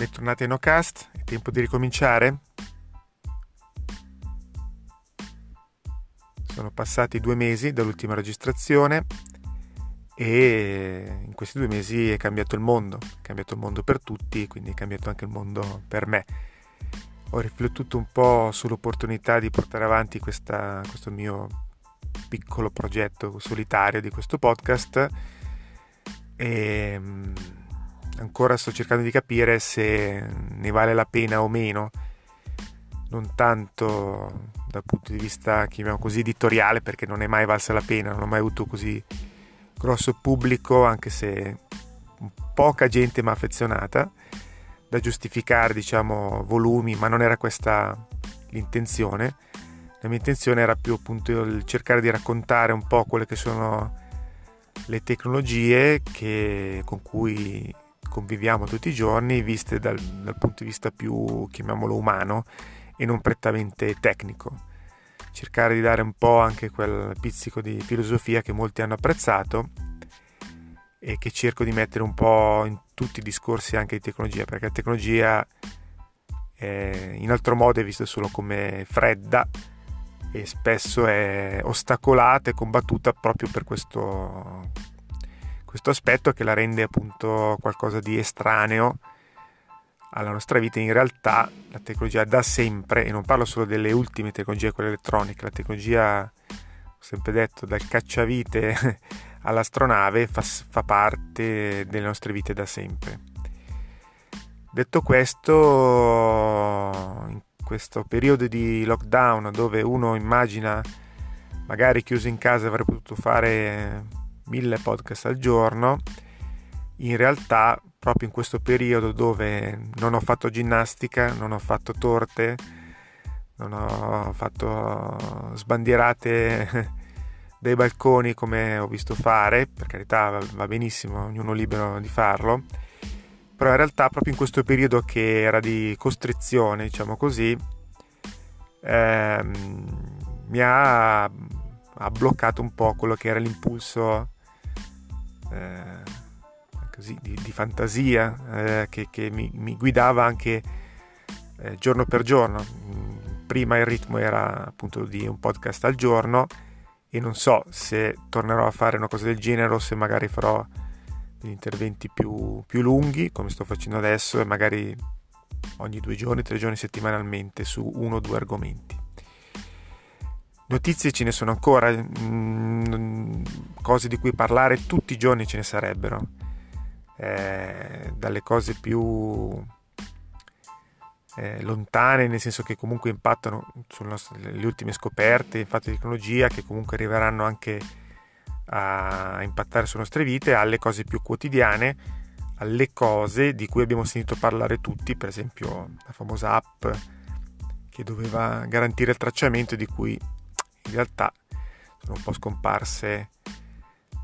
Bentornati a NoCast, è tempo di ricominciare? Sono passati due mesi dall'ultima registrazione e in questi due mesi è cambiato il mondo, è cambiato il mondo per tutti, quindi è cambiato anche il mondo per me. Ho riflettuto un po' sull'opportunità di portare avanti questa, questo mio piccolo progetto solitario di questo podcast e ancora sto cercando di capire se ne vale la pena o meno, non tanto dal punto di vista, chiamiamo così, editoriale, perché non è mai valsa la pena, non ho mai avuto così grosso pubblico, anche se poca gente mi ha affezionata, da giustificare, diciamo, volumi, ma non era questa l'intenzione. La mia intenzione era più appunto il cercare di raccontare un po' quelle che sono le tecnologie che, con cui conviviamo tutti i giorni, viste dal, dal punto di vista più, chiamiamolo, umano e non prettamente tecnico. Cercare di dare un po' anche quel pizzico di filosofia che molti hanno apprezzato e che cerco di mettere un po' in tutti i discorsi anche di tecnologia, perché la tecnologia è, in altro modo è vista solo come fredda e spesso è ostacolata e combattuta proprio per questo questo aspetto che la rende appunto qualcosa di estraneo alla nostra vita. In realtà la tecnologia da sempre, e non parlo solo delle ultime tecnologie, quelle elettroniche, la tecnologia, ho sempre detto, dal cacciavite all'astronave fa, fa parte delle nostre vite da sempre. Detto questo, in questo periodo di lockdown dove uno immagina magari chiuso in casa avrebbe potuto fare mille podcast al giorno, in realtà proprio in questo periodo dove non ho fatto ginnastica, non ho fatto torte, non ho fatto sbandierate dai balconi come ho visto fare, per carità va benissimo, ognuno è libero di farlo, però in realtà proprio in questo periodo che era di costrizione, diciamo così, ehm, mi ha, ha bloccato un po' quello che era l'impulso eh, così, di, di, fantasia eh, che, che mi, mi, guidava anche eh, giorno per giorno. Mm, prima il ritmo era appunto di un podcast al giorno e non so se tornerò a fare una cosa del genere o se magari farò degli interventi più, più lunghi come sto facendo adesso e magari ogni due giorni, tre giorni settimanalmente su uno o due argomenti. Notizie ce ne sono ancora, mm, cose di cui parlare tutti i giorni ce ne sarebbero, eh, dalle cose più eh, lontane, nel senso che comunque impattano sulle ultime scoperte, infatti di tecnologia, che comunque arriveranno anche a impattare sulle nostre vite, alle cose più quotidiane, alle cose di cui abbiamo sentito parlare tutti, per esempio la famosa app che doveva garantire il tracciamento di cui in realtà sono un po' scomparse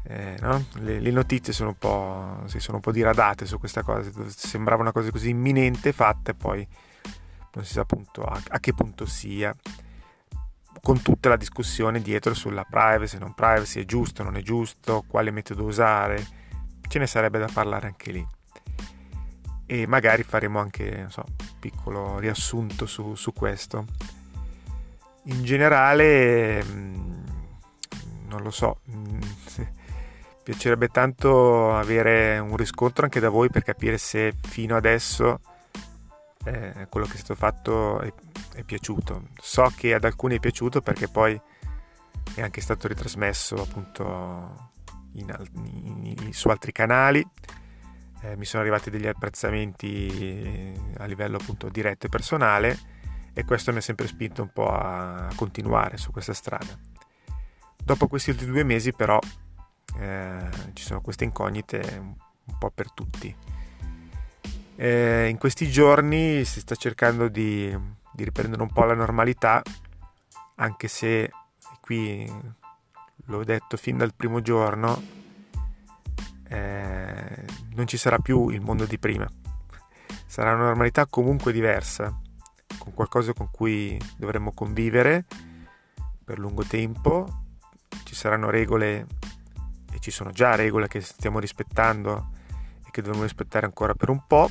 eh, no? le, le, notizie sono un, po', si sono un po' diradate su questa cosa sembrava una cosa così imminente fatta e poi non si sa appunto a, a che punto sia con tutta la discussione dietro sulla privacy, non privacy, è giusto, non è giusto, quale metodo usare, ce ne sarebbe da parlare anche lì. E magari faremo anche so, un piccolo riassunto su, su questo in generale mm, non lo so mm, piacerebbe tanto avere un riscontro anche da voi per capire se fino adesso eh, quello che è stato fatto è, è, piaciuto so che ad alcuni è piaciuto perché poi è anche stato ritrasmesso appunto in, in, su altri canali eh, mi sono arrivati degli apprezzamenti a livello appunto diretto e personale e questo mi ha sempre spinto un po' a continuare su questa strada. Dopo questi ultimi due mesi però eh, ci sono queste incognite un po' per tutti. Eh, in questi giorni si sta cercando di, di, riprendere un po' la normalità, anche se qui l'ho detto fin dal primo giorno, eh, non ci sarà più il mondo di prima. Sarà una normalità comunque diversa, con qualcosa con cui dovremmo convivere per lungo tempo, ci saranno regole e ci sono già regole che stiamo rispettando e che dovremo rispettare ancora per un po',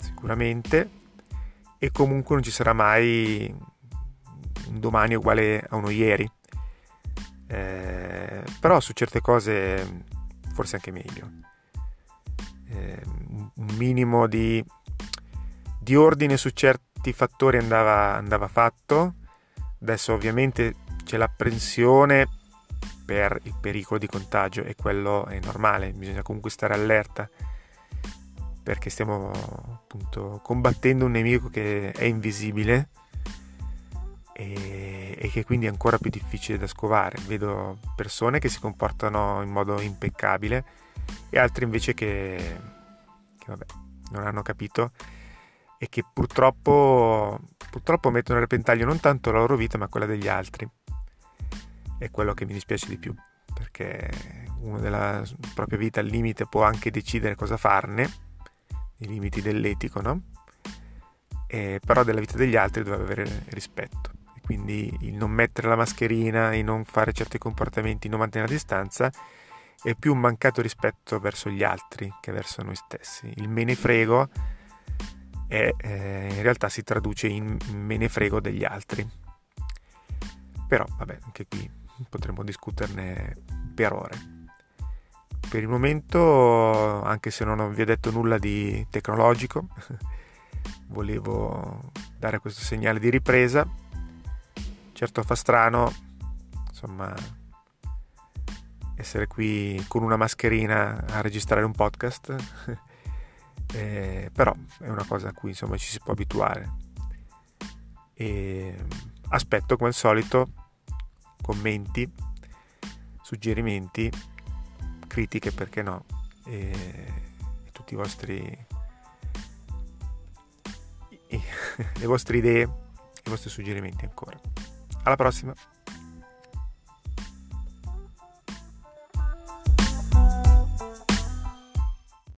sicuramente, e comunque non ci sarà mai un domani uguale a uno ieri. Eh, però su certe cose forse anche meglio. Eh, un minimo di, di, ordine su certi fattori andava, andava fatto. Adesso ovviamente c'è l'apprensione per il pericolo di contagio e quello è normale, bisogna comunque stare allerta perché stiamo appunto combattendo un nemico che è invisibile e, e, che quindi è ancora più difficile da scovare. Vedo persone che si comportano in modo impeccabile e altri invece che, che vabbè, non hanno capito e che purtroppo, purtroppo mettono a repentaglio non tanto la loro vita ma quella degli altri. È quello che mi dispiace di più perché uno della propria vita al limite può anche decidere cosa farne i limiti dell'etico, no? E, però della vita degli altri deve avere rispetto. E quindi il non mettere la mascherina, il non fare certi comportamenti, il non mantenere la distanza è più un mancato rispetto verso gli altri che verso noi stessi. Il me ne frego è, eh, in realtà si traduce in me ne frego degli altri. Però vabbè, anche qui potremmo discuterne per ore. Per il momento, anche se non vi ho detto nulla di tecnologico, volevo dare questo segnale di ripresa. Certo fa strano, insomma, essere qui con una mascherina a registrare un podcast, eh, però è una cosa a cui insomma ci si può abituare. E aspetto come al solito commenti, suggerimenti critiche, perché no, e, e tutti i vostri le vostre idee, i vostri suggerimenti ancora. Alla prossima!